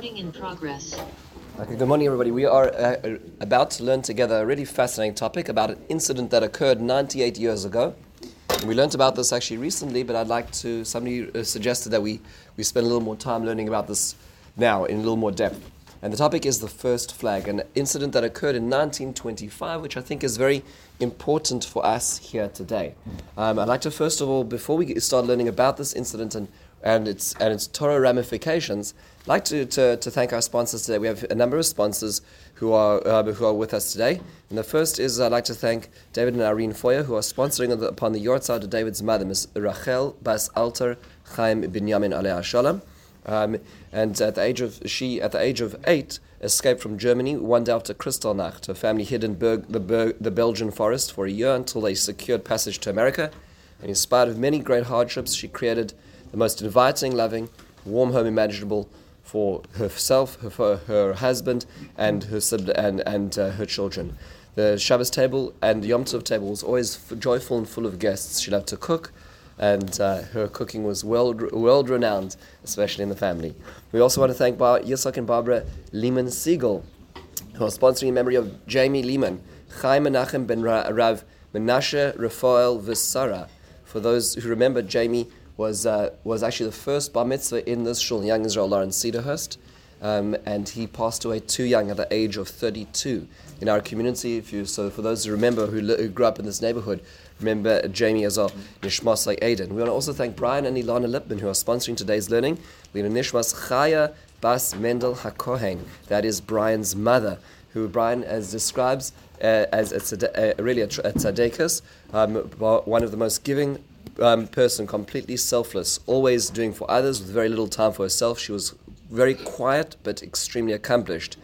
Recording in progress. Okay, good morning, everybody. We are uh, about to learn together a really fascinating topic about an incident that occurred 98 years ago. And we learned about this actually recently, but I'd like to. Somebody uh, suggested that we, we spend a little more time learning about this now in a little more depth. And the topic is the first flag, an incident that occurred in 1925, which I think is very important for us here today. Um, I'd like to, first of all, before we start learning about this incident and, and, its, and its Torah ramifications, I'd like to, to, to thank our sponsors today. We have a number of sponsors who are, uh, who are with us today. And the first is I'd like to thank David and Irene Foyer, who are sponsoring the, upon the yahrzeit of David's mother, Miss Rachel Bas Alter Chaim Binyamin Aleh Shalom. Um, and at the age of she at the age of eight escaped from Germany one day after Kristallnacht. Her family hid in Berg, the, Berg, the Belgian forest for a year until they secured passage to America. And in spite of many great hardships, she created the most inviting, loving, warm home imaginable for herself, her, for her husband, and her and and uh, her children. The Shabbos table and Yom Tov table was always joyful and full of guests. She loved to cook and uh, her cooking was world world renowned, especially in the family. We also want to thank Bar- Yitzhak and Barbara Lehman Siegel, who are sponsoring in memory of Jamie Lehman, Chaim Menachem ben Ra- Rav Menashe Raphael Visara. For those who remember, Jamie was uh, was actually the first bar mitzvah in this shul, Young Israel Lawrence Cedarhurst. Um, and he passed away too young at the age of 32. In our community, if you so for those who remember who, who grew up in this neighborhood, remember Jamie as well, Nishmas like Aiden. We want to also thank Brian and Ilana Lipman who are sponsoring today's learning. Want Nishmas Chaya Bas Mendel HaKohen, that is Brian's mother, who Brian as describes uh, as a, uh, really a, a um, one of the most giving um, person, completely selfless, always doing for others with very little time for herself. She was very quiet but extremely accomplished.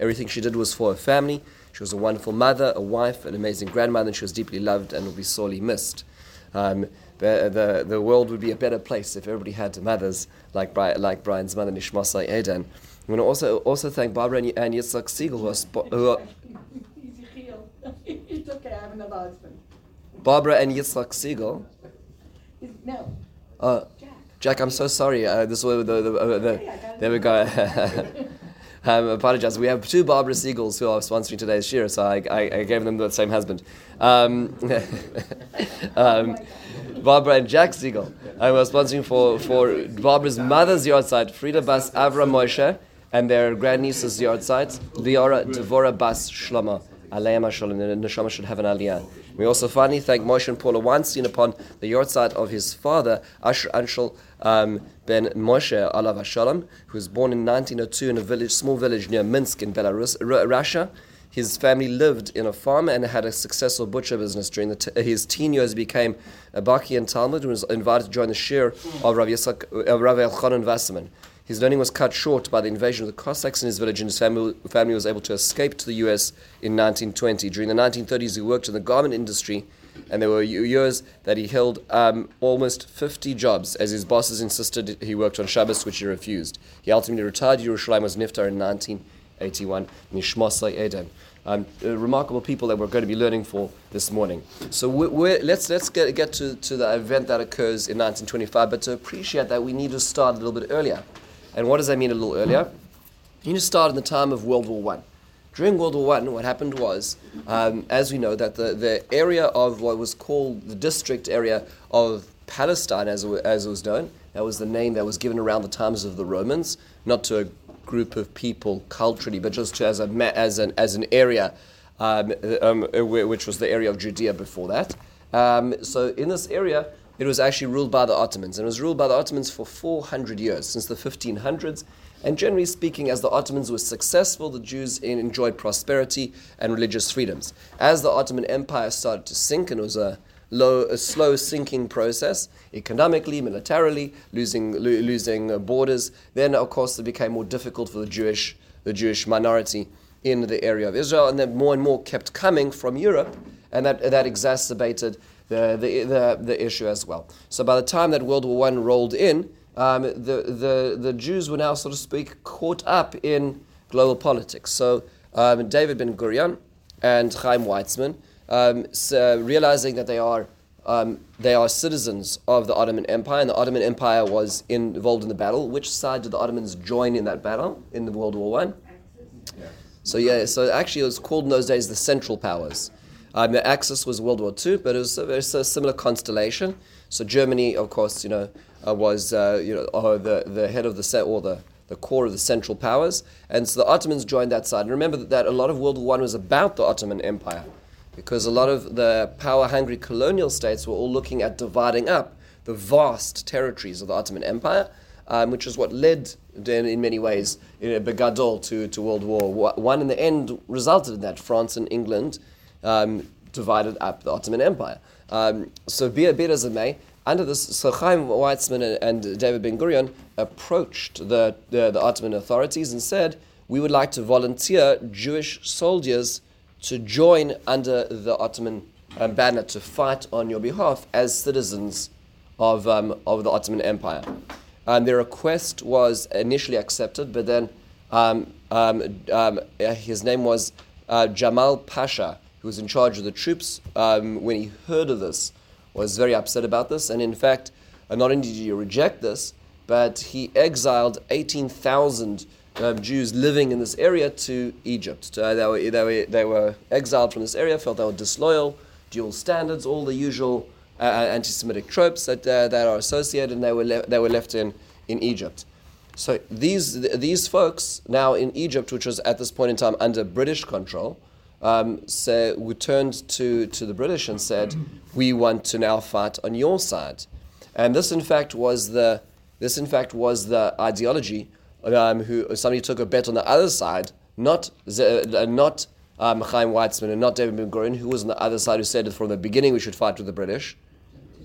Everything she did was for her family. She was a wonderful mother, a wife, an amazing grandmother, and she was deeply loved and will be sorely missed. Um, the, the, the world would be a better place if everybody had mothers like, Bri- like Brian's mother, Nishmasai Eden. I want to also, also thank Barbara and, and Yitzhak Siegel, who are, spo- who are it's okay, I have. Barbara and Yitzhak Siegel. No, Uh, Jack. Jack, I'm so sorry. Uh, this was the, the, uh, the there we go. um, apologize. We have two Barbara Siegels who are sponsoring today's shiur, so I, I, I gave them the same husband. Um, um, Barbara and Jack Siegel. I was sponsoring for, for Barbara's mother's yahrzeit, Frida Bas Avra Moshe, and their grandniece's yahrzeit, Liora Devora Bas Shlomo. Aleim Shalom, the neshama should have an aliyah. We also finally thank Moshe and Paula Weinstein upon the yahrzeit of his father, Asher Anshel um, ben Moshe Alav Shalom, who was born in 1902 in a village, small village near Minsk in Belarus, Russia. His family lived in a farm and had a successful butcher business. During t- his teen years, he became a Baki in Talmud and was invited to join the shiur of Rav, Yitzhak, uh, Rav Elchanan Wasserman. His learning was cut short by the invasion of the Cossacks in his village, and his family, family was able to escape to the US in 1920. During the 1930s, he worked in the garment industry, and there were years that he held um, almost 50 jobs, as his bosses insisted he worked on Shabbos, which he refused. He ultimately retired. Yerushalayim was niftar in 1981. Nishmasai Eden. Um, uh, remarkable people that we're going to be learning for this morning. So we we're, let's let's get, get to, to the event that occurs in 1925. But to appreciate that, we need to start a little bit earlier. And what does that mean a little earlier? You need to start in the time of World War One. During World War One, what happened was, um, as we know, that the, the area of what was called the district area of Palestine, as it, as it was known, that was the name that was given around the times of the Romans, not to a group of people culturally, but just to, as, a, as, an, as an area, um, um, which was the area of Judea before that. Um, so in this area, it was actually ruled by the Ottomans, and it was ruled by the Ottomans for 400 years, since the 1500s. And generally speaking, as the Ottomans were successful, the Jews enjoyed prosperity and religious freedoms. As the Ottoman Empire started to sink, and it was a, low, a slow sinking process, economically, militarily, losing, lo- losing borders, then of course it became more difficult for the Jewish, the Jewish minority in the area of Israel, and then more and more kept coming from Europe, and that, that exacerbated the, the, the, the issue as well. So by the time that World War I rolled in, um, the, the, the Jews were now, so to speak, caught up in global politics. So um, David Ben Gurion and Chaim Weizmann, um, so realizing that they are um, they are citizens of the Ottoman Empire, and the Ottoman Empire was involved in the battle. Which side did the Ottomans join in that battle in the World War One? So yeah, so actually it was called in those days the Central Powers. Um, the Axis was World War II, but it was a similar constellation. So Germany, of course, you know, uh, was uh, you know uh, the the head of the set or the the core of the Central Powers, and so the Ottomans joined that side. And remember that, that a lot of World War One was about the Ottoman Empire because a lot of the power hungry colonial states were all looking at dividing up the vast territories of the Ottoman Empire, um, which is what led, in, in many ways, in Begadol to, to World War One. In the end, resulted in that France and England um, divided up the Ottoman Empire. Um, so, be, be it as it may, under this, so Chaim Weizmann and, and David Ben Gurion approached the, the, the Ottoman authorities and said, We would like to volunteer Jewish soldiers to join under the Ottoman um, banner to fight on your behalf as citizens of, um, of the Ottoman Empire. Um, their request was initially accepted, but then um, um, um, his name was uh, Jamal Pasha, who was in charge of the troops. when he heard of this, was very upset about this, and in fact, not only did he reject this, but he exiled 18,000 um, Jews living in this area to Egypt. Uh, they, were, they, were, they were exiled from this area, felt they were disloyal, dual standards, all the usual uh, uh anti Semitic tropes that, uh, that are associated, and they were, le- they were left in, in Egypt. So these, these folks now in Egypt, which was at this point in time under British control, um, so we turned to, to the British and said, "We want to now fight on your side," and this, in fact, was the this, in fact, was the ideology um, who somebody took a bet on the other side, not uh, not um, Chaim Weizmann and not David Ben Gurion, who was on the other side, who said from the beginning we should fight with the British.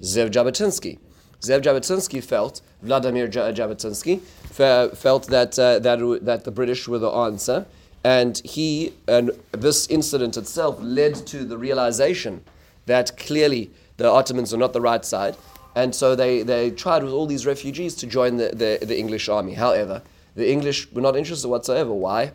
Zev Jabotinsky. Zev Jabotinsky felt Vladimir Jabotinsky felt that uh, that that the British were the answer, and he and this incident itself led to the realization that clearly the Ottomans are not the right side, and so they, they tried with all these refugees to join the, the, the English army. However, the English were not interested whatsoever. Why?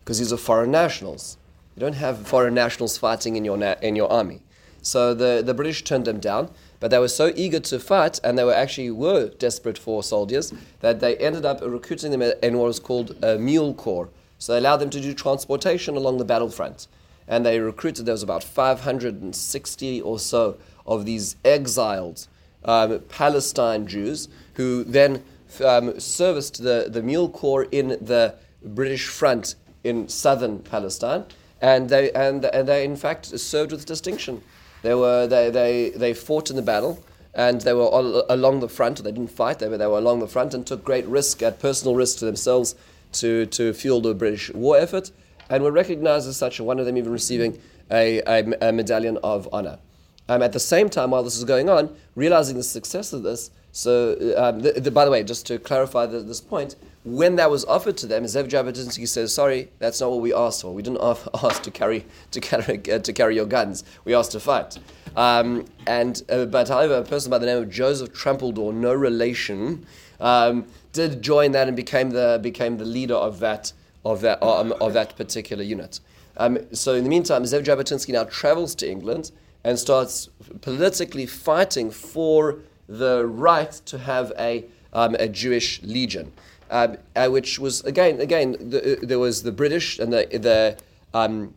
Because these are foreign nationals. You don't have foreign nationals fighting in your, na- in your army. So the, the British turned them down, but they were so eager to fight, and they were actually were desperate for soldiers, that they ended up recruiting them in what was called a mule corps. So they allowed them to do transportation along the battlefront. And they recruited, there was about 560 or so of these exiled um, Palestine Jews who then um, serviced the, the Mule Corps in the British front in southern Palestine, and they, and, and they in fact served with distinction. They, were, they, they, they fought in the battle, and they were along the front. They didn't fight, they were, they were along the front and took great risk, at personal risk to themselves, to, to fuel the British war effort, and were recognized as such, one of them even receiving a, a, a medallion of honor. Um, at the same time, while this is going on, realizing the success of this, so, um, by the way, just to clarify the, this point, when that was offered to them, Zev Jabotinsky says, "Sorry, that's not what we asked for. We didn't ask to carry to carry uh, to carry your guns. We asked to fight." Um, and uh, but however, a person by the name of Joseph Trumpeldor, no relation, um, did join that and became the became the leader of that of that um, of that particular unit. Um, so in the meantime, Zev Jabotinsky now travels to England and starts politically fighting for the right to have a, um, a Jewish legion, um, uh, which was again again the, uh, there was the British and the the um,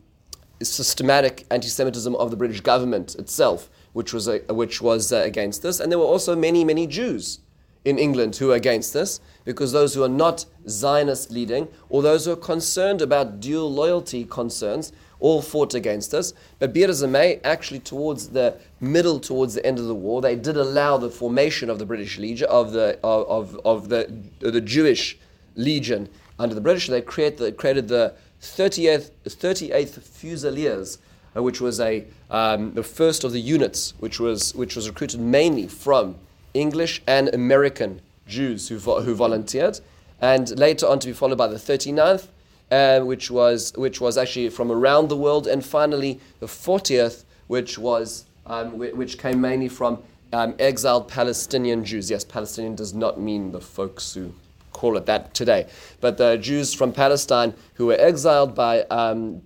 systematic anti-Semitism of the British government itself, which was a, which was uh, against this, and there were also many many Jews in England who are against this, because those who are not Zionist leading or those who are concerned about dual loyalty concerns all fought against us. But be actually towards the middle, towards the end of the war, they did allow the formation of the British Legion, of the of, of the the Jewish Legion under the British. They create the, created the 38th 38th Fusiliers. Uh, which was a um, the first of the units, which was which was recruited mainly from English and American Jews who, who volunteered, and later on to be followed by the 39th, uh, which was which was actually from around the world, and finally the 40th, which was um, which came mainly from um, exiled Palestinian Jews. Yes, Palestinian does not mean the folks who call it that today, but the Jews from Palestine who were exiled by um,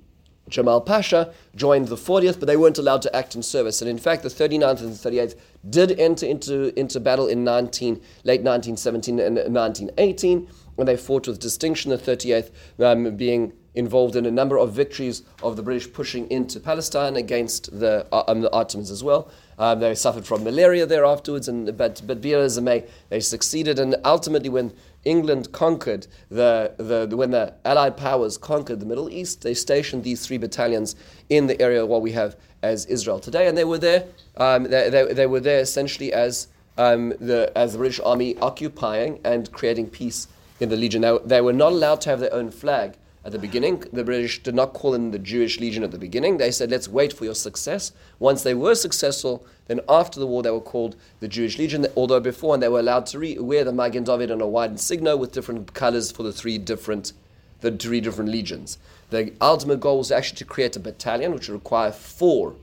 Jamal Pasha joined the 40th, but they weren't allowed to act in service. And in fact, the 39th and the 38th did enter into, into battle in 19, late 1917 and 1918, and they fought with distinction, the 38th um, being involved in a number of victories of the British pushing into Palestine against the, uh, um, the Ottomans as well. Um, they suffered from malaria there afterwards, and, but, but be as it may, they succeeded. And ultimately, when England conquered the, the, when the Allied powers conquered the Middle East, they stationed these three battalions in the area what we have as Israel today, and they were there. Um, they, they, they, were there essentially as um, the as the British Army occupying and creating peace in the Legion. Now, they were not allowed to have their own flag at the beginning. The British did not call in the Jewish Legion at the beginning. They said, let's wait for your success. Once they were successful, then after the war, they were called the Jewish Legion, although before, and they were allowed to re- wear the Magen David on a white insignia with different colors for the three different, the three different legions. The ultimate goal was actually to create a battalion, which would require four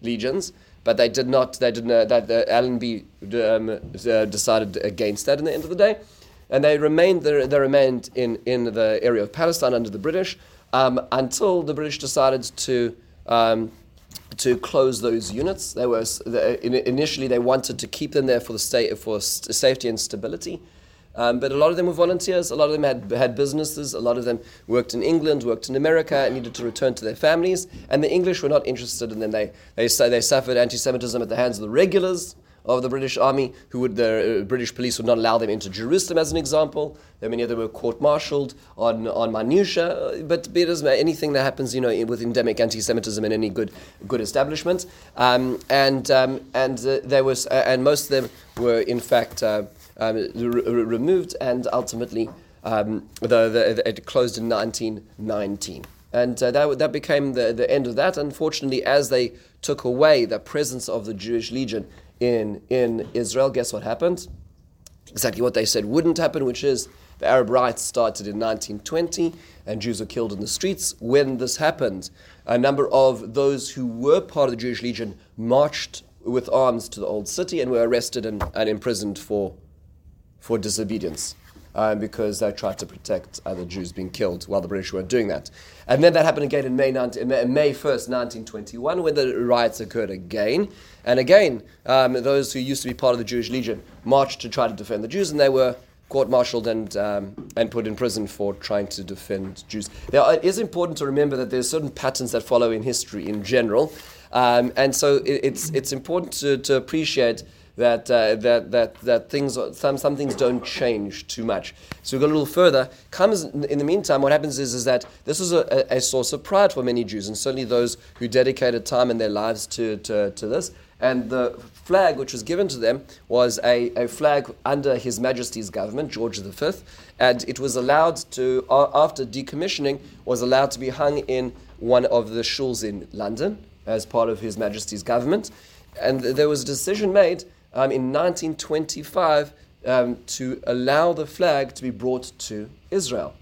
legions, but they did not, they didn't, uh, that uh, Allenby um, uh, decided against that in the end of the day and they remained there, they remained in, in the area of Palestine under the British um, until the British decided to um, to close those units. They were initially they wanted to keep them there for the state for safety and stability. Um, but a lot of them were volunteers. A lot of them had, had businesses. A lot of them worked in England, worked in America, and needed to return to their families. And the English were not interested in them. They, they, they suffered anti Semitism at the hands of the regulars of the British Army, who would the uh, British police would not allow them into Jerusalem, as an example. Many of them were court-martialed on on minutia. Uh, but it doesn't matter anything that happens, you know, with endemic anti-Semitism in any good good establishment. Um, and um, and uh, there was uh, and most of them were in fact uh, um, re- removed, and ultimately um, the, the, it closed in 1919. And uh, that, that became the, the end of that. Unfortunately, as they took away the presence of the Jewish Legion in, in Israel, guess what happened? Exactly what they said wouldn't happen, which is the Arab riots started in 1920 and Jews were killed in the streets. When this happened, a number of those who were part of the Jewish Legion marched with arms to the old city and were arrested and, and imprisoned for, for disobedience um, because they tried to protect other Jews being killed while the British weren't doing that. And then that happened again in May, 19, May 1st, 1921, when the riots occurred again. And again, um, those who used to be part of the Jewish Legion marched to try to defend the Jews, and they were court-martialed and um, and put in prison for trying to defend Jews. Now, it is important to remember that there's certain patterns that follow in history in general, um, and so it, it's it's important to, to appreciate that, uh, that, that, that things, some, some things don't change too much. So we go a little further. Comes in the meantime, what happens is, is that this was a, a source of pride for many Jews, and certainly those who dedicated time in their lives to, to, to this. And the flag which was given to them was a, a flag under His Majesty's government, George V, and it was allowed to, after decommissioning, was allowed to be hung in one of the shuls in London as part of His Majesty's government. And there was a decision made um, in 1925 um, to allow the flag to be brought to Israel.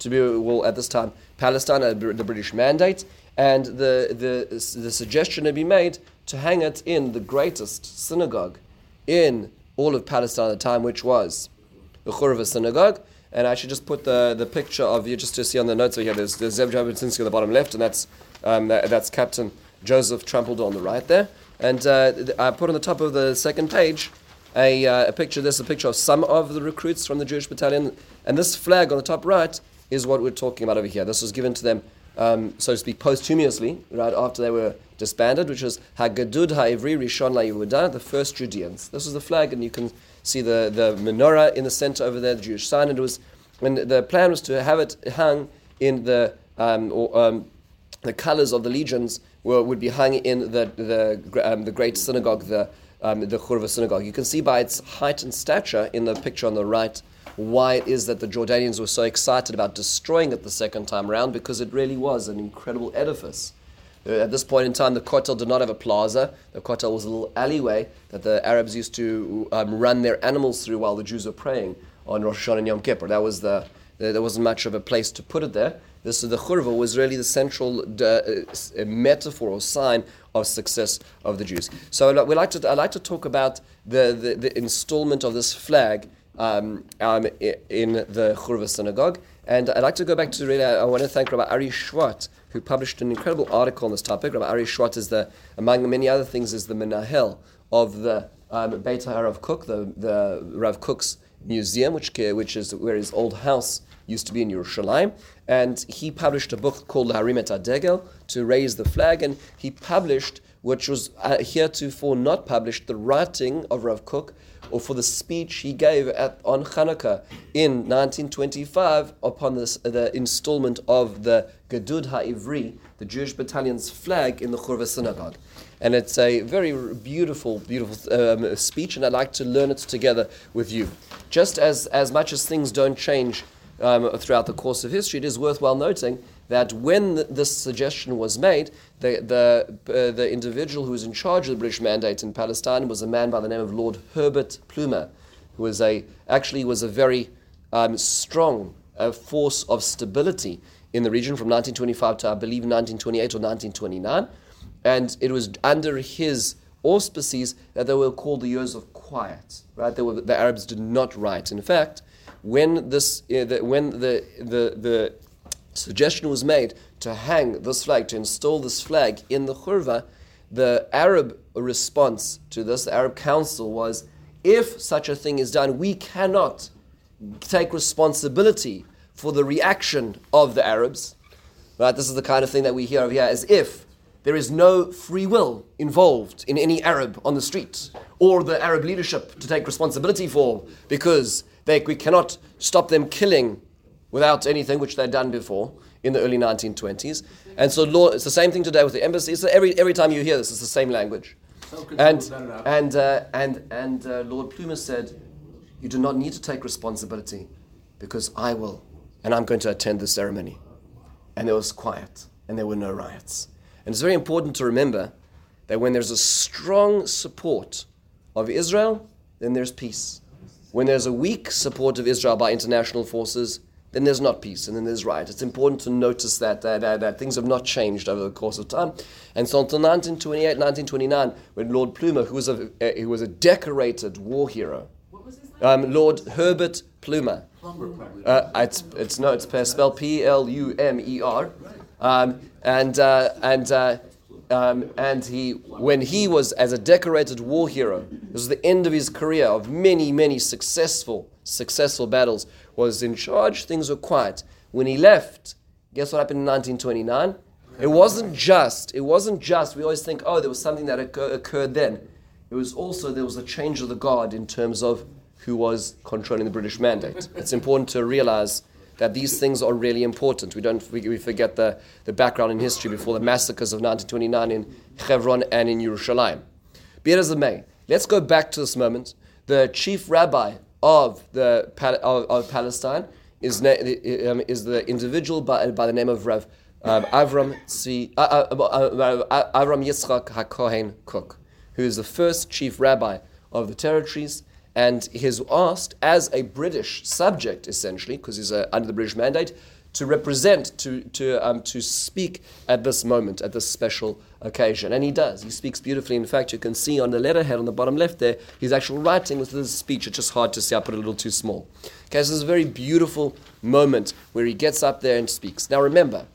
To be, well, at this time, Palestine the British mandate, and the, the, the suggestion had been made to hang it in the greatest synagogue in all of Palestine at the time, which was the Churva synagogue. And I should just put the, the picture of you just to see on the notes over here. There's, there's Zev Jabotinsky on the bottom left, and that's, um, that, that's Captain Joseph Trumpeldor on the right there. And uh, I put on the top of the second page a, uh, a picture. This is a picture of some of the recruits from the Jewish battalion. And this flag on the top right is what we're talking about over here. This was given to them, um, so to speak, posthumously, right after they were disbanded, which was Hagadud Ha'ivri Rishon LaYehuda, the first Judeans. This was the flag, and you can see the, the menorah in the center over there, the Jewish sign. And it was, when the plan was to have it hung in the, um, or, um, the colors of the legions were, would be hung in the, the, um, the great synagogue, the, um, the Churva synagogue. You can see by its height and stature in the picture on the right why it is that the Jordanians were so excited about destroying it the second time around because it really was an incredible edifice. Uh, at this point in time, the Kotel did not have a plaza. The Kotel was a little alleyway that the Arabs used to um, run their animals through while the Jews were praying on Rosh Hashanah and Yom Kippur. That was the, there wasn't much of a place to put it there. This the churva was really the central uh, metaphor or sign of success of the Jews. So we like to I like to talk about the, the, the installment of this flag um, um, in the churva synagogue, And I'd like to go back to really, I want to thank Rabbi Ari Schwartz, who published an incredible article on this topic. Rabbi Ari Schwartz is the, among many other things, is the menahel of the um, Beit Rav Kook, the, the Rav Kook's museum, which, which is where his old house used to be in Yerushalayim. And he published a book called Harimet Adegel to raise the flag. And he published, which was uh, heretofore not published, the writing of Rav Kook or for the speech he gave at, on Hanukkah in 1925 upon this, the installment of the Gedud HaIvri, the Jewish battalion's flag in the Churva synagogue. And it's a very beautiful, beautiful um, speech, and I'd like to learn it together with you. Just as, as much as things don't change um, throughout the course of history, it is worthwhile noting that when th- this suggestion was made, the, the, uh, the individual who was in charge of the British mandate in Palestine was a man by the name of Lord Herbert Plumer, who was a, actually was a very um, strong uh, force of stability in the region from 1925 to, I believe, 1928 or 1929. And it was under his auspices that they were called the years of quiet. Right? Were, the Arabs did not write. In fact, when this, uh, the, when the, the, the suggestion was made to hang this flag, to install this flag in the Churva, the Arab response to this, the Arab Council, was if such a thing is done, we cannot take responsibility for the reaction of the Arabs. Right? This is the kind of thing that we hear of here, as if there is no free will involved in any Arab on the street or the Arab leadership to take responsibility for because they, we cannot stop them killing without anything which they'd done before in the early 1920s. And so law, it's the same thing today with the embassy. So every, every time you hear this, it's the same language. And, and, uh, and, and uh, Lord Plumer said, You do not need to take responsibility because I will, and I'm going to attend the ceremony. And there was quiet, and there were no riots. And it's very important to remember that when there's a strong support of Israel, then there's peace. When there's a weak support of Israel by international forces, then there's not peace and then there's riot. It's important to notice that, that, that, that, things have not changed over the course of time. And so until 1928, 1929, when Lord Plumer, who was a, uh, who was a decorated war hero, um, Lord Herbert Plumer. Uh, it's, it's, no, it's spelled P L U M E R. Um, and uh, and uh, um, and he, when he was as a decorated war hero, this was the end of his career of many, many successful, successful battles was in charge, things were quiet. When he left, guess what happened in 1929? It wasn't just, it wasn't just, we always think, oh, there was something that occur, occurred then. It was also, there was a change of the guard in terms of who was controlling the British mandate. it's important to realize that these things are really important. We don't we, forget the, the background in history before the massacres of 1929 in Hebron and in Yerushalayim. Be it as it may, let's go back to this moment. The chief rabbi of the of, of Palestine is, um, is the individual by, by the name of Rev um, Avram Tzvi, uh, uh, uh, uh, Avram Yitzchak HaKohen Kook, who is the first chief rabbi of the territories, and he is asked as a British subject, essentially, because he's uh, under the British mandate, to represent, to, to, um, to speak at this moment, at this special occasion. And he does. He speaks beautifully. In fact, you can see on the letterhead on the bottom left there, he's actually writing with his speech. It's just hard to see. I put it a little too small. Okay, so this is a very beautiful moment where he gets up there and speaks. Now remember,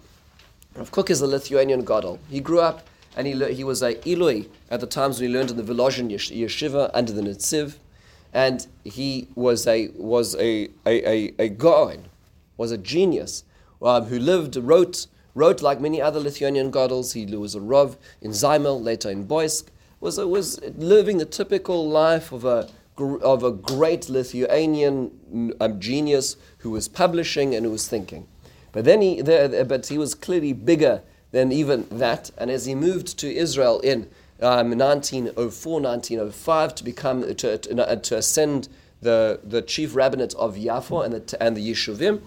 Rav Kook is a Lithuanian gadol. He grew up and he, le- he was a Ilui at the times when he learned in the Volozhin yeshiva under the Netziv. And he was a, was a, a, a, a Gaon, was a genius um, who lived, wrote, wrote like many other Lithuanian gadol's. He was a rov in Zaimel, later in Boisk, was, was living the typical life of a, of a great Lithuanian um, genius who was publishing and who was thinking. But then he, there, but he was clearly bigger than even that. And as he moved to Israel in um, 1904, 1905 to become to, to, to ascend the, the chief rabbinate of Yafo and the, and the Yeshuvim,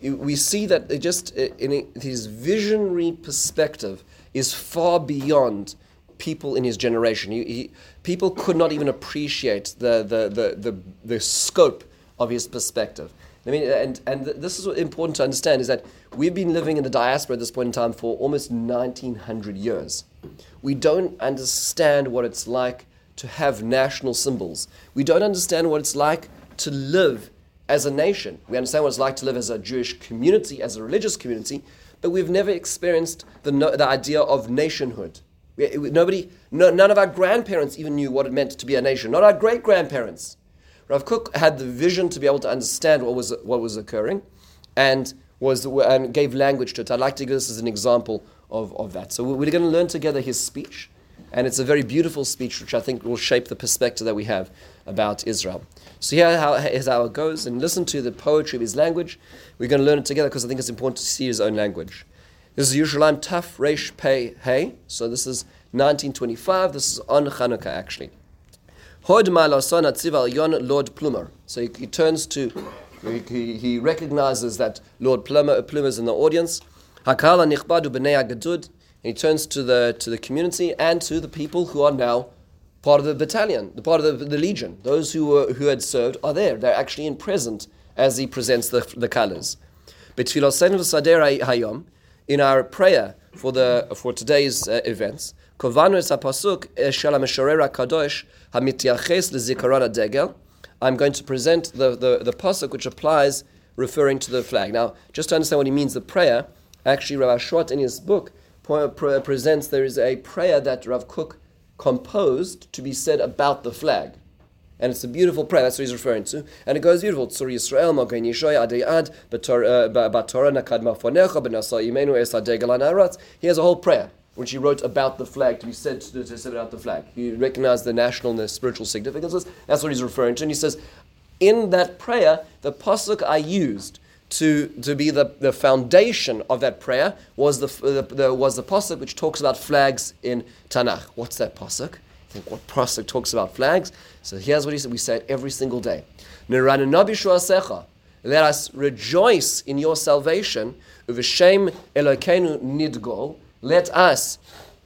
we see that just in his visionary perspective is far beyond people in his generation. He, he, people could not even appreciate the, the, the, the, the scope of his perspective. I mean, and, and this is important to understand is that we've been living in the diaspora at this point in time for almost 1900 years. We don't understand what it's like to have national symbols. We don't understand what it's like to live as a nation. We understand what it's like to live as a Jewish community, as a religious community, but we've never experienced the, no, the idea of nationhood. We, nobody, no, none of our grandparents even knew what it meant to be a nation, not our great grandparents. Rav Kook had the vision to be able to understand what was, what was occurring and, was, and gave language to it. I'd like to give this as an example of, of that. So we're going to learn together his speech, and it's a very beautiful speech which I think will shape the perspective that we have about Israel. So here how, is how it goes, and listen to the poetry of his language. We're going to learn it together because I think it's important to see his own language. This is Yerushalayim Taf Reish Pei Hey. So this is 1925. This is on Hanukkah actually. Hod Yon Lord Plumer. So he, he turns to, he, he, recognizes that Lord Plumer, Plumer is in the audience. Hakala Nichbadu B'nei Agadud. He turns to the, to the community and to the people who are now part of the battalion, the part of the, the legion. Those who, were, who had served are there. They're actually in present as he presents the, the colors. In our prayer for, the, for today's uh, events, I'm going to present the, the, the pasuk which applies referring to the flag. Now, just to understand what he means, the prayer, actually Rav Schwartz in his book presents there is a prayer that Rav Kook composed to be said about the flag. And it's a beautiful prayer, that's what he's referring to. And it goes beautiful. Tzur Yisrael, Mogen Yishoy, Adei Ad, uh, Batorah Nakad Mafonecha, Benasa Yimenu, Es Adegel He has a whole prayer which he wrote about the flag to be said to, to say about the flag. He recognized the national and the spiritual significances. That's what he's referring to. And he says, in that prayer, the pasuk I used to, to be the, the foundation of that prayer was the, the, the was the pasuk which talks about flags in Tanakh. What's that pasuk? I think what pasuk talks about flags? So here's what he said. We say it every single day. Let us rejoice in your salvation. Uv'shem Elokeinu nidgol let us,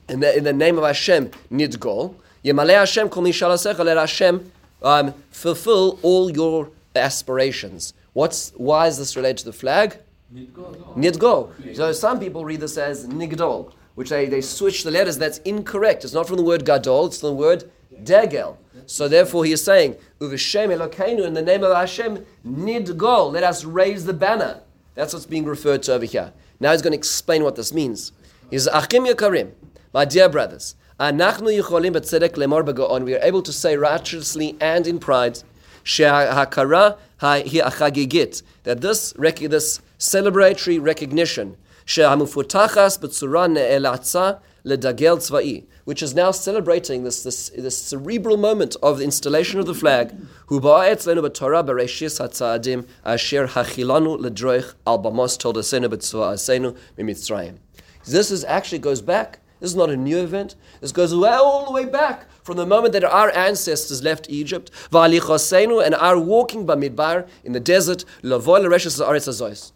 in the, in the name of Hashem, nidgol. Yemalei Hashem kol mishalasecha. Let Hashem um, fulfill all your aspirations. What's why is this related to the flag? Nidgol. Nidgol. So some people read this as nigdol, which they, they switch the letters. That's incorrect. It's not from the word gadol. It's from the word degel. So therefore, he is saying, "Uveshem Elokeinu," in the name of Hashem, nidgol. Let us raise the banner. That's what's being referred to over here. Now he's going to explain what this means. Says, Achim Yakarim, my dear brothers, Anachnu Yicholim B'tzedek Lemor B'Gaon, we are able to say righteously and in pride, She'hakara Ha'achagigit, that this, this celebratory recognition, She'hamufutachas B'tzura Ne'elatza Ledagel Tzva'i, which is now celebrating this, this, this cerebral moment of the installation of the flag, Huba'etzlenu b'Torah b'Reishis HaTzadim Asher Hachilanu Ledroich Al Bamos B'Tzva Asenu Mimitzrayim. This is actually goes back. This is not a new event. This goes well all the way back from the moment that our ancestors left Egypt, and are walking by Midbar in the desert,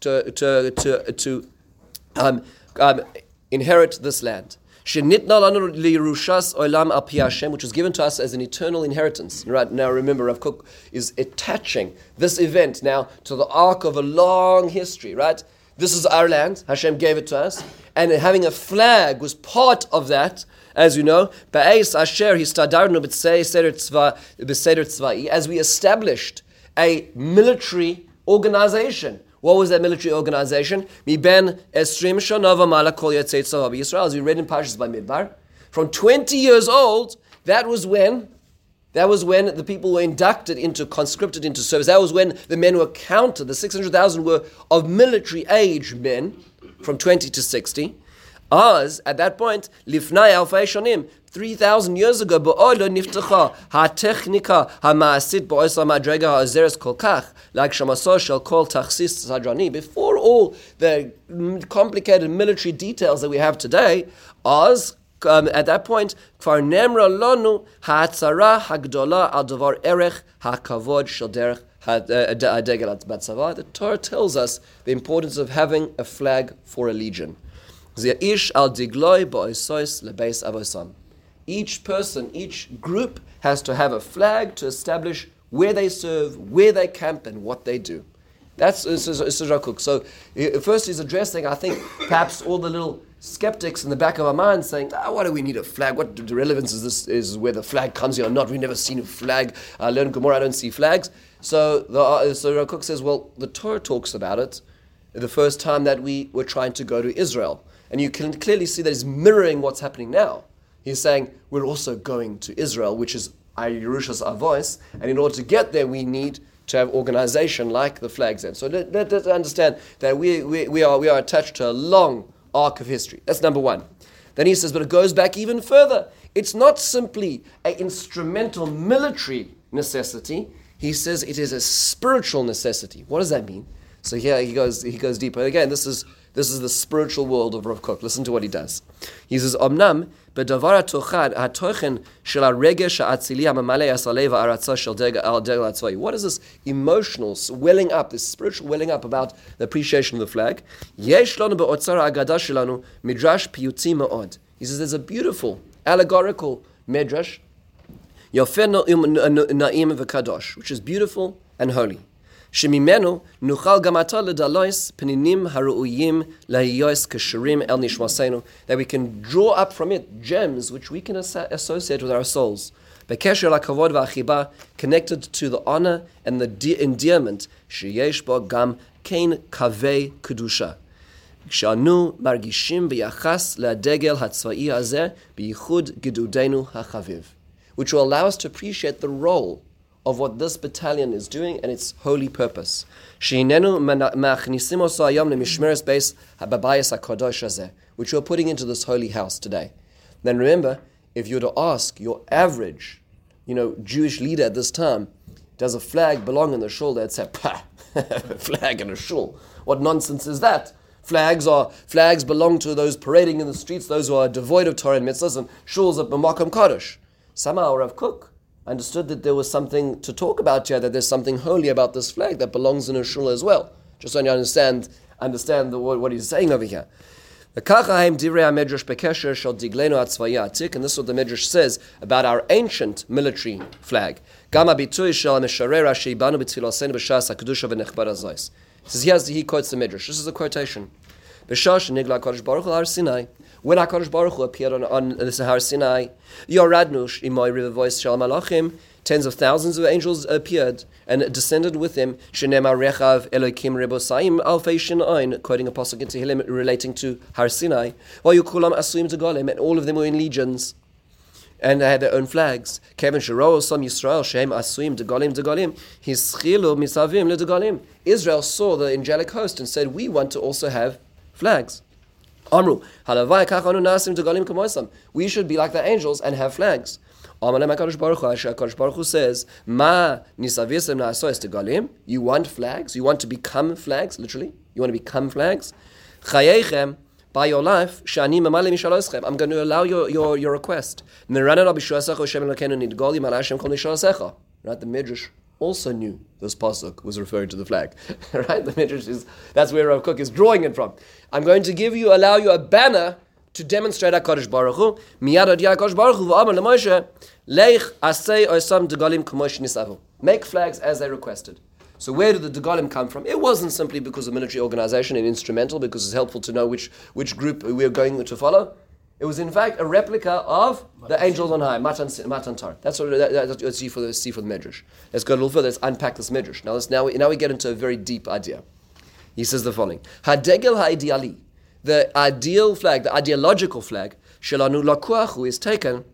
to, to, to, to um, um, inherit this land. Which was given to us as an eternal inheritance. Right now, remember, Rav Kook is attaching this event now to the arc of a long history. Right, this is our land. Hashem gave it to us and having a flag was part of that. As you know, as we established a military organization. What was that military organization? As we read in Parshas Bamidbar, from 20 years old, that was when that was when the people were inducted into, conscripted into service. That was when the men were counted. The 600,000 were of military age men from 20 to 60. Us, at that point, lifnai alfei shonim, 3,000 years ago, ba'odo niftacha ha-technika ha-ma'asit ba'osa madrega ha-azeres kol kach, like shamaso shel kol tachsis sadrani, before all the complicated military details that we have today, Oz, um, at that point, kfar nemra lonu ha'atzara ha'gdola al davar erech ha-kavod shel derech the Torah tells us the importance of having a flag for a legion. Each person, each group has to have a flag to establish where they serve, where they camp, and what they do. That's Kook. So first he's addressing, I think, perhaps all the little skeptics in the back of our minds saying, ah, why do we need a flag? What relevance is this is where the flag comes here or not? We've never seen a flag. I learned Gemara, I don't see flags. So the uh, so Rav Kook says, well, the Torah talks about it the first time that we were trying to go to Israel, and you can clearly see that he's mirroring what's happening now. He's saying we're also going to Israel, which is Yerushas Avos, and in order to get there, we need to have organization like the flags end. So let, let, us understand that we, we, we, are, we are attached to a long arc of history. That's number one. Then he says, but it goes back even further. It's not simply an instrumental military necessity. He says it is a spiritual necessity. What does that mean? So here he goes he goes deeper. And again, this is this is the spiritual world of Rav Kook. Listen to what he does. He says, "Omnam bedavar hatochad hatochen shel haregesh ha'atzili ha'mamalei asalev ha'aratza shel al degel. What is this emotional welling up, this spiritual welling up about the appreciation of the flag? Yesh lanu be'otzar ha'agada shelanu midrash piyutim ma'od. He says, "There's a beautiful allegorical midrash יפה נעים וקדוש, which is beautiful and holy. שממנו נוכל גם עתה לדלויס פנינים הראויים להיוס קשרים אל נשמסנו, that we can draw up from it gems which we can associate with our souls. בקשר לכבוד והחיבה, connected to the honor and the endearment שיש בו גם כן קווי קדושה. כשאנו מרגישים ביחס לדגל הצבאי הזה, בייחוד גדודנו החביב. Which will allow us to appreciate the role of what this battalion is doing and its holy purpose. Which we're putting into this holy house today. Then remember, if you were to ask your average, you know, Jewish leader at this time, does a flag belong in the shul? They'd say, Pah, flag in a shul. What nonsense is that? Flags are flags belong to those parading in the streets, those who are devoid of Torah and mitzvahs, and shuls at Mamakam Kaddish. Somehow Rav Kook understood that there was something to talk about here, that there's something holy about this flag that belongs in a shul as well. Just so you understand, understand the, what, what he's saying over here. And this is what the Midrash says about our ancient military flag. Says here's he quotes the Midrash. This is a quotation. When HaKadosh Baruch Hu appeared on, on the Sahara Sinai, Yoradnush, Imoy River Voice Shalom Malachim, tens of thousands of angels appeared and descended with him. Shenema Rechav Elokim Rebosaim Alfei Shinain, quoting a pasuk in Tehillim relating to Har Sinai. While Yukulam Asuim Degolim, and all of them were in legions. And they had their own flags. Kevin Shiro, some Yisrael, Shem Asuim Degolim Degolim, Hischilu Misavim Ledegolim. Israel saw the angelic host and said, We want to also have flags. Amru, nasim We should be like the angels and have flags. Baruch Hu. Baruch Hu says, Ma nisavisim You want flags? You want to become flags? Literally, you want to become flags? Chayechem by your life, I'm going to allow your, your, your request. Right? The Midrash also knew this pasuk was referring to the flag. right? The Midrash is that's where Rav Kook is drawing it from. I'm going to give you, allow you a banner to demonstrate HaKadosh Baruch Hu. Baruch Hu v'amar l'Moshe, leich oisam degalim nisavu. Make flags as they requested. So where did the Degalim come from? It wasn't simply because of military organization and instrumental, because it's helpful to know which, which group we are going to follow. It was in fact a replica of the angels on high, Matan, Matan Torah. That's what that, that's what see for the see for the Midrash. Let's go a little further. Let's unpack this Midrash. Now, let's, now, we, now we get into a very deep idea. He says the following: Hadegel haideali, the ideal flag, the ideological flag, shelanu lakuachu is taken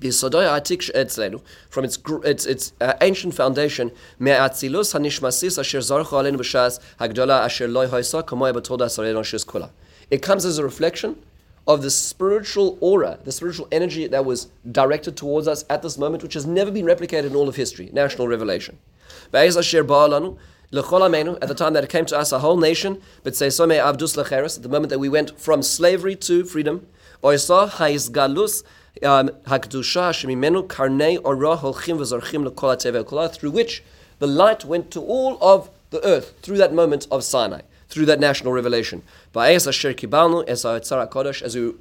from its its, its uh, ancient foundation, me'atzilus hanishmasis asher zarchu aleinu b'shas hagdola asher loy haisa kamoy b'toda It comes as a reflection of the spiritual aura, the spiritual energy that was directed towards us at this moment, which has never been replicated in all of history, national revelation. At the time that it came to us, a whole nation, but say some abdus at the moment that we went from slavery to freedom, um, through which the light went to all of the earth through that moment of Sinai through that national revelation. As we,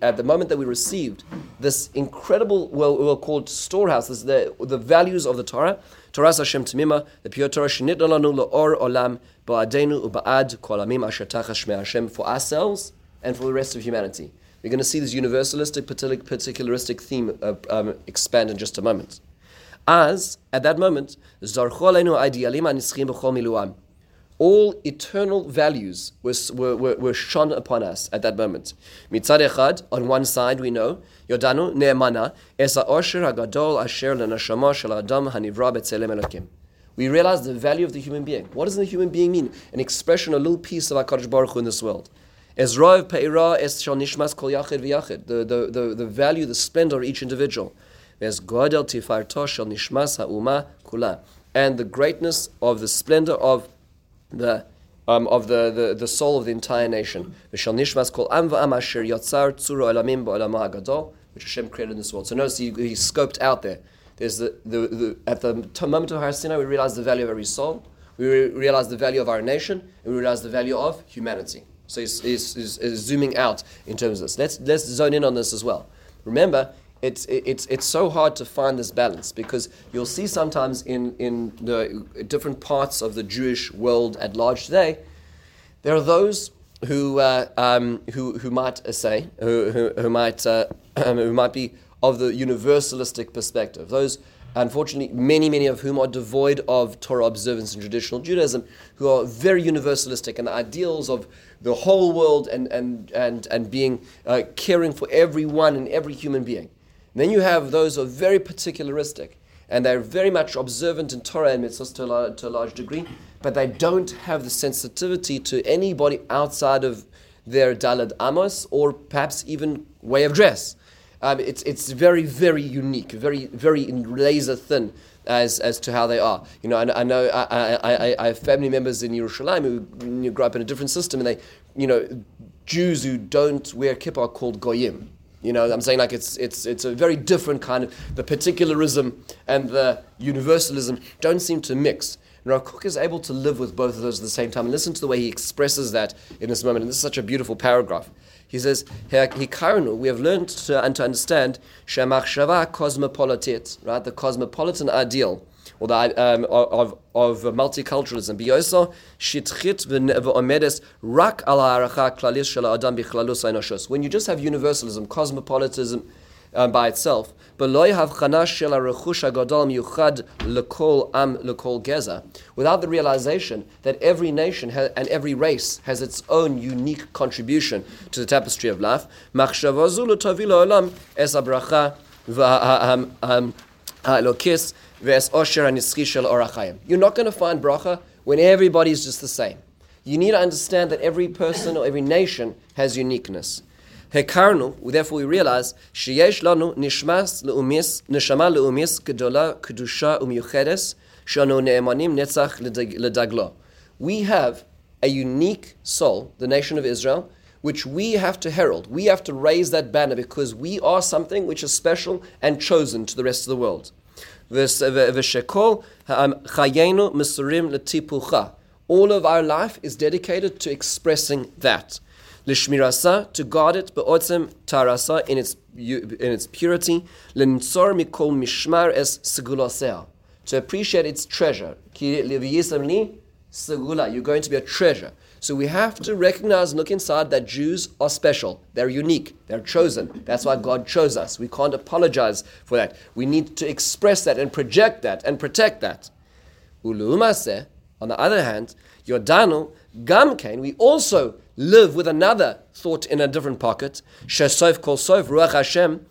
at the moment that we received this incredible, well, we'll call it storehouse, this, the, the values of the Torah, Torah Hashem Tamima, the pure Torah, Shinit Lanu La'or Olam, Ba'adenu Uba'ad Kolamim Asher Tachas Hashem, for ourselves and for the rest of humanity. We're going to see this universalistic, particularistic theme uh, um, expand in just a moment. As, at that moment, all eternal values were, were, were, shone upon us at that moment. Mitzad echad, on one side we know, Yodanu ne'emana, esa osher hagadol asher lenashama shel adam hanivra betzelem elokim. We realize the value of the human being. What does the human being mean? An expression, a little piece of HaKadosh Baruch Hu in this world. Ezrav pe'ira es shal nishmas kol yachid v'yachid. The, the, the, the value, the splendor of each individual. There's godel tifarto shal nishmas ha'uma kula. And the greatness of the splendor of the um, of the, the, the soul of the entire nation. V'shal nishmas kol am v'am asher yotzar tzuro elamim ba'olama ha'gadol, which Hashem created in this world. So notice he, he scoped out there. There's the, the, the, at the moment of Har Sinai, we realize the value of every soul. We re- realize the value of our nation, and we realize the value of humanity. So he's, he's, he's, he's, zooming out in terms of this. Let's, let's zone in on this as well. Remember, it's, it's, it's so hard to find this balance because you'll see sometimes in, in the different parts of the Jewish world at large today, there are those who, uh, um, who, who might say, who, who, who might, uh, who might be of the universalistic perspective. Those, unfortunately, many, many of whom are devoid of Torah observance and traditional Judaism, who are very universalistic and the ideals of the whole world and, and, and, and being uh, caring for everyone and every human being. Then you have those who are very particularistic and they're very much observant in Torah and mitzvahs to a, to a large degree, but they don't have the sensitivity to anybody outside of their Daled Amos or perhaps even way of dress. Um, it's, it's very, very unique, very, very laser thin as, as to how they are. You know, I, I know I, I, I, have family members in Yerushalayim who grew up in a different system, and they, you know, Jews who don't wear kippah are called goyim. You know, I'm saying like it's, it's, it's a very different kind of, the particularism and the universalism don't seem to mix. And Kook is able to live with both of those at the same time. And listen to the way he expresses that in this moment. And this is such a beautiful paragraph. He says, Hikarnu, we have learned to, and to understand Shemachshava cosmopolitet, right? The cosmopolitan ideal, or um, of, of multiculturalism. Biyoso shitchit rak klalis shel adam When you just have universalism, cosmopolitanism, um, by itself. Without the realization that every nation has, and every race has its own unique contribution to the tapestry of life. You're not going to find bracha when everybody is just the same. You need to understand that every person or every nation has uniqueness. Hekarnu, therefore we realize, sheyesh lanu nishmas leumis, neshama leumis gedola kedusha umyuchedes, shanu ne'emanim netzach ledaglo. We have a unique soul, the nation of Israel, which we have to herald. We have to raise that banner because we are something which is special and chosen to the rest of the world. All of our life is dedicated to expressing that. Lishmirasa to guard it be'otzem tarasa in its in its purity. Lentzor mikol mishmar es segulosea to appreciate its treasure. Ki segula. You're going to be a treasure so we have to recognize and look inside that Jews are special. They're unique. They're chosen. That's why God chose us. We can't apologize for that. We need to express that and project that and protect that. Uluumase, on the other hand, Yodanu, Gamkein, we also live with another thought in a different pocket. Shesoif kol ruach Hashem.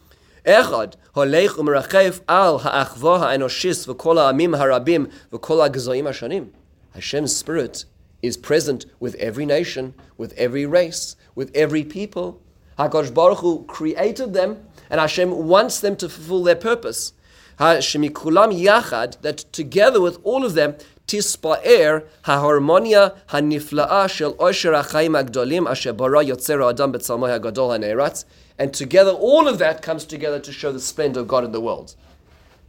Echad holech umerachef al ha'achva ha'enoshis v'kol ha'amim harabim v'kol ha'gezoim hashanim. Hashem's spirit is present with every nation, with every race, with every people. HaKadosh Baruch Hu created them, and Hashem wants them to fulfill their purpose. Hashemikulam yachad, that together with all of them, tispa'er ha'harmonia ha'nifla'a shel osher ha'chaim ha'gdolim asher bara yotzer ha'adam betzalmai ha'gadol ha'ne'eratz. And together, all of that comes together to show the splendor of God in the world.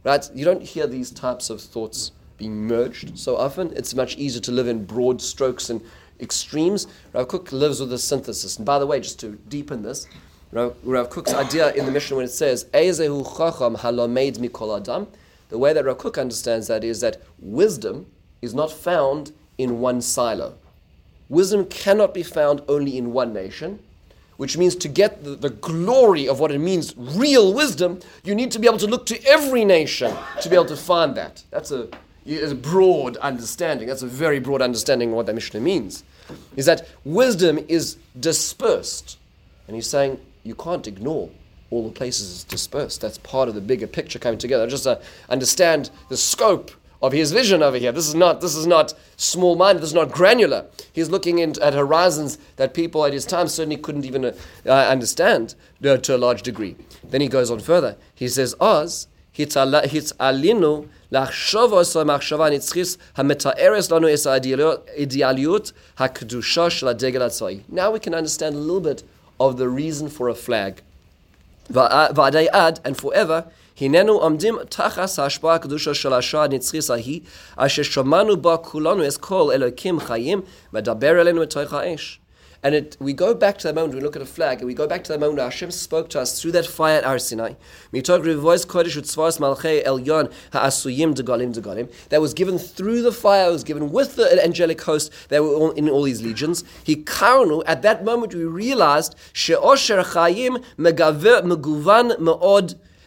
Right? You don't hear these types of thoughts being merged so often. It's much easier to live in broad strokes and extremes. Rav Kook lives with a synthesis. And by the way, just to deepen this, Rav, Rav Kook's idea in the Mishnah when it says, Ezehu chacham halomeid mikol adam, the way that Rav Kook understands that is that wisdom is not found in one silo. Wisdom cannot be found only in one nation. which means to get the, the, glory of what it means, real wisdom, you need to be able to look to every nation to be able to find that. That's a, a broad understanding. That's a very broad understanding of what that Mishnah means. Is that wisdom is dispersed. And he's saying you can't ignore all the places it's dispersed. That's part of the bigger picture coming together. Just to understand the scope of his vision over here. This is not this is not small minded. This is not granular. He's looking in, at horizons that people at his time certainly couldn't even uh, understand uh, to a large degree. Then he goes on further. He says, "Oz alinu לחשוב עשו מחשבה נצחית המתארת לנו את האידיאליות הקדושה של הדגל הצבאי. Now we can understand a little bit of the reason for a flag. ועדי עד and forever הננו עומדים תחת ההשפעה הקדושה של השעה הנצחית ההיא, אשר שמענו בה כולנו את כל אלוקים חיים, מדבר אלינו מתוך האש. And it, we go back to that moment, we look at a flag, and we go back to that moment where Hashem spoke to us through that fire at Har Sinai. That was given through the fire, was given with the angelic host that were in all these legions. He at that moment we realized,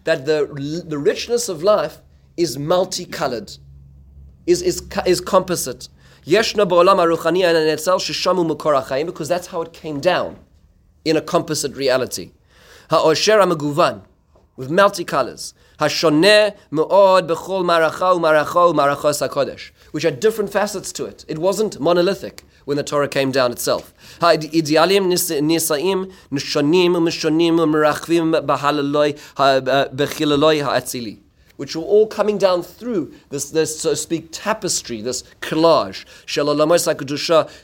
that the, the richness of life is multicolored, is, is, is composite. Yeshna ba'olam haruchani netzel sheshamu makor ha'chaim because that's how it came down in a composite reality. Ha'osher ha'meguvan with multicolors. Hashoneh me'od b'chol maracha u'maracha u'marachos ha'kodesh which had different facets to it. It wasn't monolithic when the Torah came down itself. Ha'idealim nisaim nishonim u'mishonim u'merachvim b'halaloi ha'atzili which were all coming down through this, this so to speak, tapestry, this collage,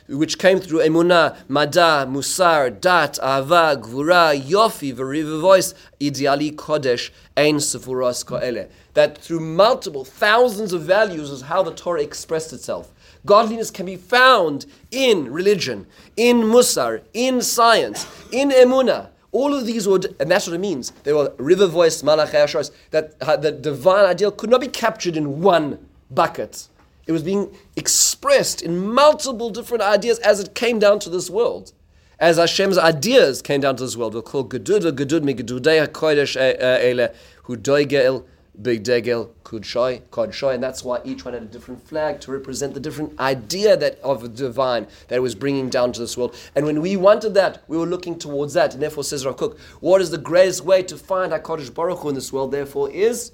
which came through emunah, mada, musar, dat, ava, gvura, yofi, voice, ideali kodesh, ein sefuras ko'ele. That through multiple thousands of values is how the Torah expressed itself. Godliness can be found in religion, in musar, in science, in emunah. All of these would, and that's what it means. They were river voiced malachai ashars, that the divine ideal could not be captured in one bucket. It was being expressed in multiple different ideas as it came down to this world. As Hashem's ideas came down to this world, we'll call Gedud, Gedud, Megedudei HaKodesh Ele, Hudoigel, Big Degel, Kudshoy, Kodshoy, and that's why each one had a different flag to represent the different idea that of the divine that it was bringing down to this world. And when we wanted that, we were looking towards that. And therefore, says Rav Kook, what is the greatest way to find HaKadosh Baruch Hu in this world? Therefore, is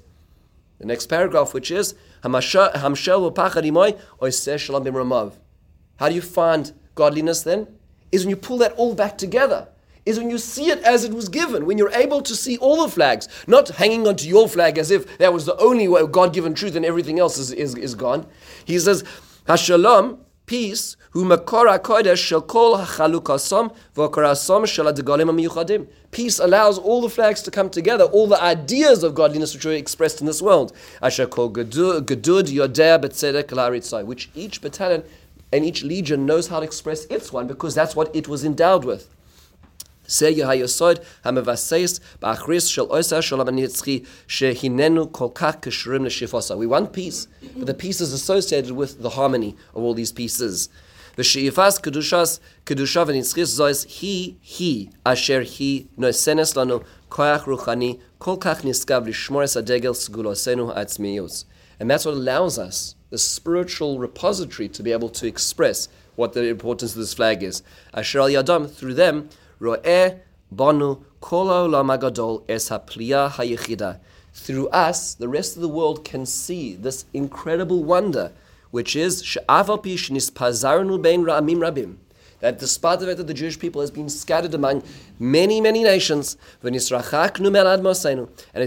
the next paragraph, which is shalom. How do you find godliness then? Is when you pull that all back together is when you see it as it was given, when you're able to see all the flags, not hanging onto your flag as if that was the only way God given truth and everything else is, is, is gone. He says, Hashalom, peace, hachalukasom v'okarasom shel adegalim amiyuchadim. Peace allows all the flags to come together, all the ideas of godliness which are expressed in this world. Asher kol gedud yodea betzedek which each battalion and each legion knows how to express its one because that's what it was endowed with. We want peace, but the peace is associated with the harmony of all these pieces. He He And that's what allows us the spiritual repository to be able to express what the importance of this flag is. Asher Al Yadam through them. Es ha'pliya ha'yechida. Through us, the rest of the world can see this incredible wonder, which is bein ra'amim rabim. That despite the fact that the Jewish people has been scattered among many, many nations, and has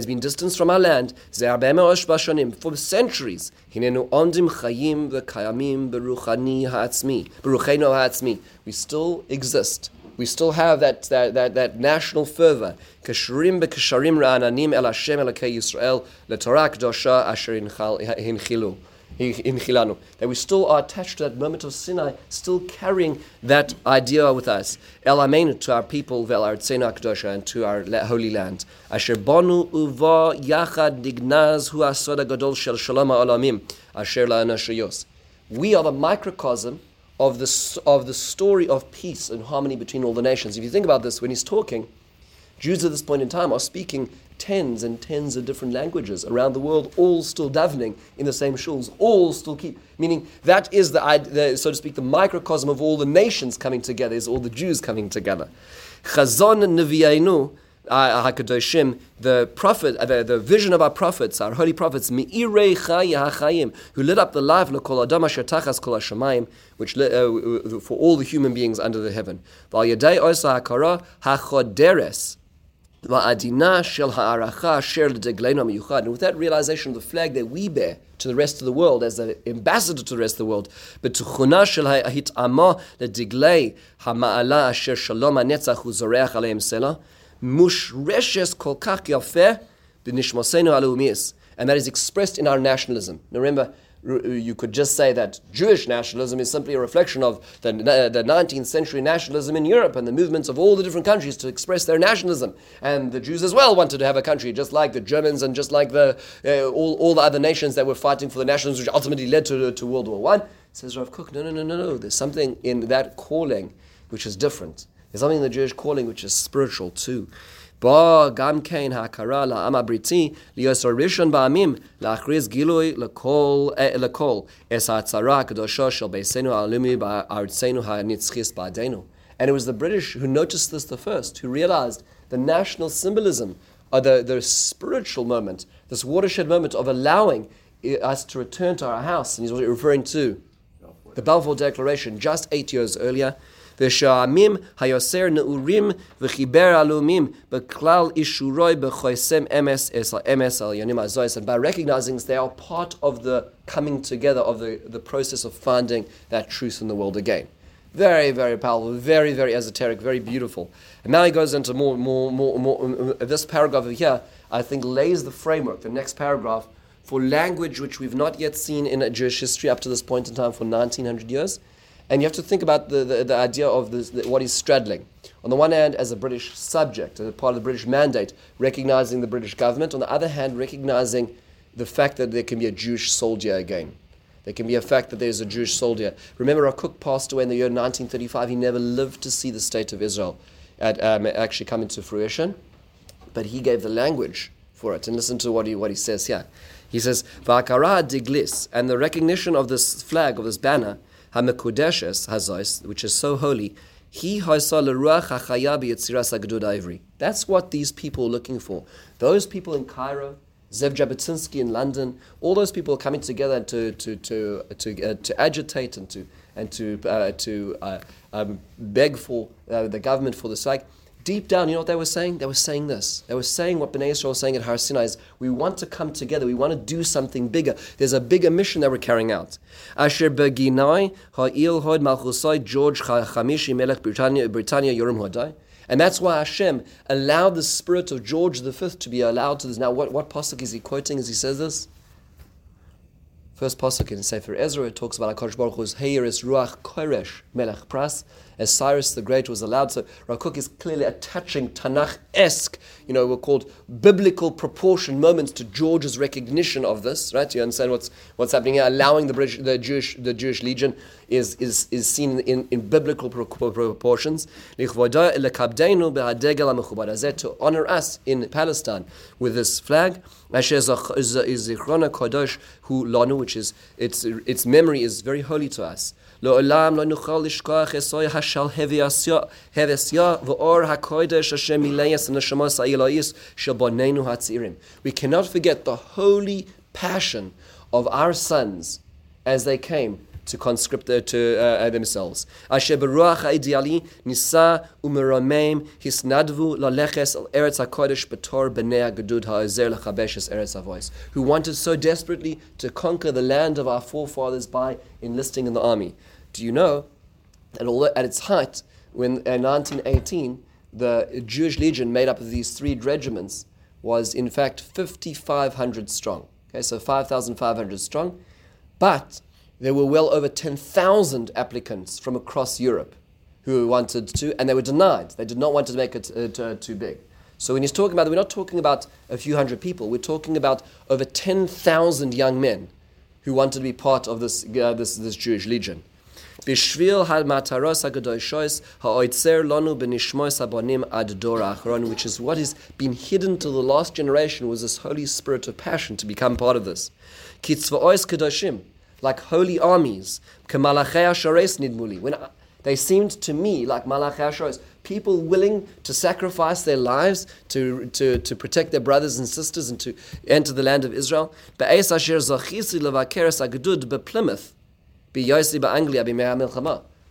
been distanced from our land, for centuries, we still exist we still have that, that, that, that national fervor. Kashrim bekasharim ra'ananim el Hashem elakei Yisrael letorah dosha asher hinchilu. That we still are attached to that moment of Sinai, still carrying that idea with us. El Amen to our people, Vel Akdosha, and to our holy land. Asher bonu uva yachad dignaz hu asoda gadol shel shalom ha'olamim, asher la'anashayos. We are the microcosm of the, of the story of peace and harmony between all the nations. If you think about this, when he's talking, Jews at this point in time are speaking tens and tens of different languages around the world, all still davening in the same shuls, all still keep. Meaning that is the, the, so to speak, the microcosm of all the nations coming together, is all the Jews coming together. Chazon HaKadoshim, the prophet, uh, the, the vision of our prophets, our holy prophets, who lit up the life, which lit, uh, for all the human beings under the heaven. And with that realization of the flag that we bear, to the rest of the world as an ambassador to the rest of the world. But to chuna shel ha'it'ama lediglei ha'ma'ala asher shalom hu zoreach aleim selah mushreshes kol kach yafeh b'nishmosenu alumis. And that is expressed in our nationalism. Now remember, you could just say that Jewish nationalism is simply a reflection of the, the 19th century nationalism in Europe and the movements of all the different countries to express their nationalism. And the Jews as well wanted to have a country, just like the Germans and just like the, uh, all, all the other nations that were fighting for the nationalism, which ultimately led to, to World War I. Says Rav Kook, no, no, no, no, no. There's something in that calling which is different. There's something in the Jewish calling which is spiritual too. Ba gam kein hakara liyosar rishon ba'amim gilui eh, es shel beisenu alumi ba'artzenu ha'nitzchis ba'adenu. And it was the British who noticed this the first, who realized the national symbolism, or the, the spiritual moment, this watershed moment of allowing us to return to our house. And he's referring to the Balfour Declaration just eight years earlier. V'sha'amim hayoser neurim v'chiber alumim b'klal ishuroi b'choisem emes emes al yanim. And by recognizing they are part of the coming together of the, the process of finding that truth in the world again. Very, very powerful, very, very esoteric, very beautiful. And now he goes into more, more, more, more. Um, um, this paragraph here, I think, lays the framework, the next paragraph, for language which we've not yet seen in Jewish history up to this point in time for 1900 years. And you have to think about the, the, the idea of this, the, what he's straddling. On the one hand, as a British subject, as a part of the British mandate, recognizing the British government. On the other hand, recognizing the fact that there can be a Jewish soldier again. There can be a fact that there's a Jewish soldier. Remember, Rav Kook passed away in the year 1935. He never lived to see the state of Israel at, um, actually come into fruition, but he gave the language for it. And listen to what he, what he says here. He says, Va'akara diglis, and the recognition of this flag, of this banner, Hamekudeshes Hazais, which is so holy, he That's what these people are looking for. Those people in Cairo, Zev Jabotinsky in London, all those people are coming together to to to to, uh, to agitate and to and to uh, to uh, um, beg for uh, the government for the sake deep down, you know what they were saying? They were saying this. They were saying what Bnei Israel was saying at Har Sinai is, we want to come together. We want to do something bigger. There's a bigger mission that we're carrying out. Asher beginai ha'il hod malchusai George Chamishi Melech Britannia Hodai. And that's why Hashem allowed the spirit of George V to be allowed to this. Now, what, what pasuk is he quoting as he says this? First pasuk in Sefer Ezra, it talks about HaKadosh Baruch Hu's Heiris Ruach Koresh Melech Pras, as Cyrus the Great was allowed. So Rav Kook is clearly attaching Tanakh-esque, you know, we're called biblical proportion moments to George's recognition of this, right? You understand what's what's happening here? Allowing the British, the Jewish, the Jewish Legion is is, is seen in, in biblical proportions. To honor us in Palestine with this flag, which is its memory is very holy to us. לעולם לא נוכל לשכוח אסוי השל הבסיה ואור הקודש אשר מילאס הנשמות האלוהיס של בנינו הצעירים. We cannot forget the holy passion of our sons as they came to conscript to uh, uh, themselves. Asher beruach nisa hisnadvu laleches eretz hakodesh bnei eretz. Who wanted so desperately to conquer the land of our forefathers by enlisting in the army. Do you know that at its height, when uh, in 1918, the Jewish legion made up of these three regiments was in fact 5,500 strong. Okay, so 5,500 strong. But there were well over 10,000 applicants from across Europe who wanted to, and they were denied. They did not want to make it uh, too big. So when he's talking about, we're not talking about a few hundred people. We're talking about over 10,000 young men who wanted to be part of this, uh, this, this Jewish legion. Abonim ad which is what has been hidden to the last generation, was this Holy Spirit of passion to become part of this. Kadoshim, like holy armies. When they seemed to me like ashares, people willing to sacrifice their lives to, to, to protect their brothers and sisters and to enter the land of Israel.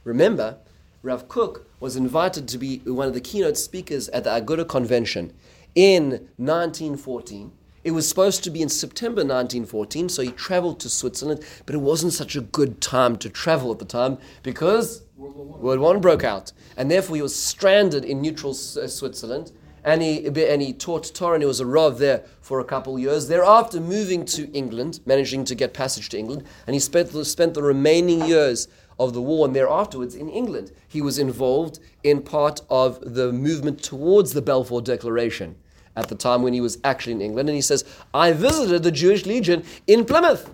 Remember, Rav Kook was invited to be one of the keynote speakers at the Aguda Convention in 1914. It was supposed to be in September 1914, so he traveled to Switzerland, but it wasn't such a good time to travel at the time because World War I broke out, and therefore he was stranded in neutral uh, Switzerland. And he, and he taught Torah and he was a Rav there for a couple years. Thereafter, moving to England, managing to get passage to England, and he spent, spent the remaining years of the war and thereafterwards in England. He was involved in part of the movement towards the Balfour Declaration at the time when he was actually in England. And he says, I visited the Jewish Legion in Plymouth.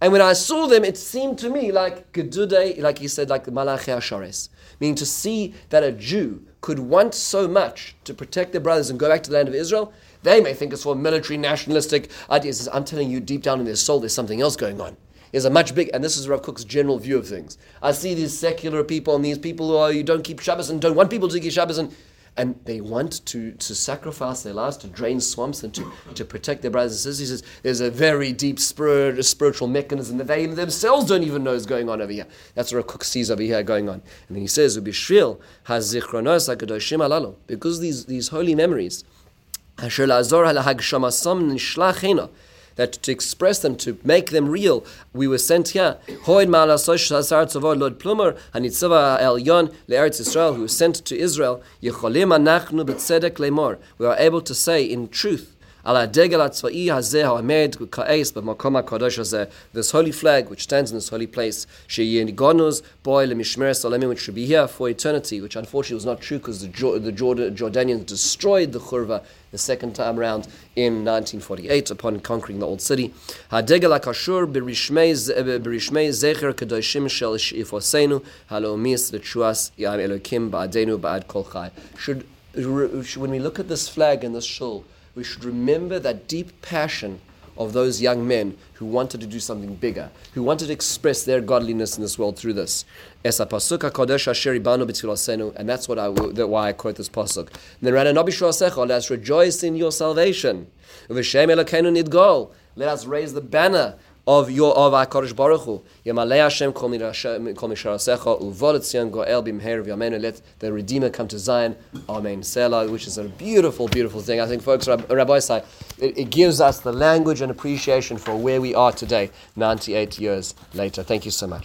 And when I saw them, it seemed to me like Gedude, like he said, like the Malachi Ashares. Meaning to see that a Jew could want so much to protect their brothers and go back to the land of Israel, they may think it's for military nationalistic ideas. I'm telling you, deep down in their soul, there's something else going on. There's a much big, and this is Rav Kook's general view of things. I see these secular people and these people who are, you don't keep Shabbos and don't want people to keep Shabbos and and they want to, to sacrifice their lives to drain swamps and to, to protect their brothers and sisters. He says there's a very deep spirit, spiritual mechanism that they themselves don't even know is going on over here. That's what Rav Kook sees over here going on. And then he says, because these, these holy memories, that to express them, to make them real, we were sent here. Hoid Lord Plumer, Hanitzava Israel, who was sent to Israel, We are able to say in truth, this holy flag which stands in this holy place, which should be here for eternity, which unfortunately was not true because the, Jordanians destroyed the Churva the second time around in 1948 upon conquering the old city. Uh, should, when we look at this flag and this shul, we should remember that deep passion of those young men who wanted to do something bigger, who wanted to express their godliness in this world through this. And that's what I, that why I quote this pasuk. And then let us rejoice in your salvation. Let us raise the banner of your of HaKadosh Baruch Hu. Hashem kol goel bimher v'yameinu. Let the Redeemer come to Zion. Amen. Selah, which is a beautiful, beautiful thing. I think, folks, Rabbi say it, it gives us the language and appreciation for where we are today, 98 years later. Thank you so much.